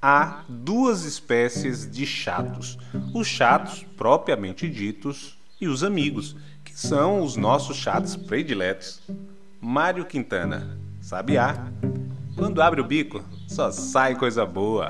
há duas espécies de chatos: os chatos propriamente ditos e os amigos, que são os nossos chatos prediletos. Mário Quintana, sabiá, quando abre o bico, só sai coisa boa.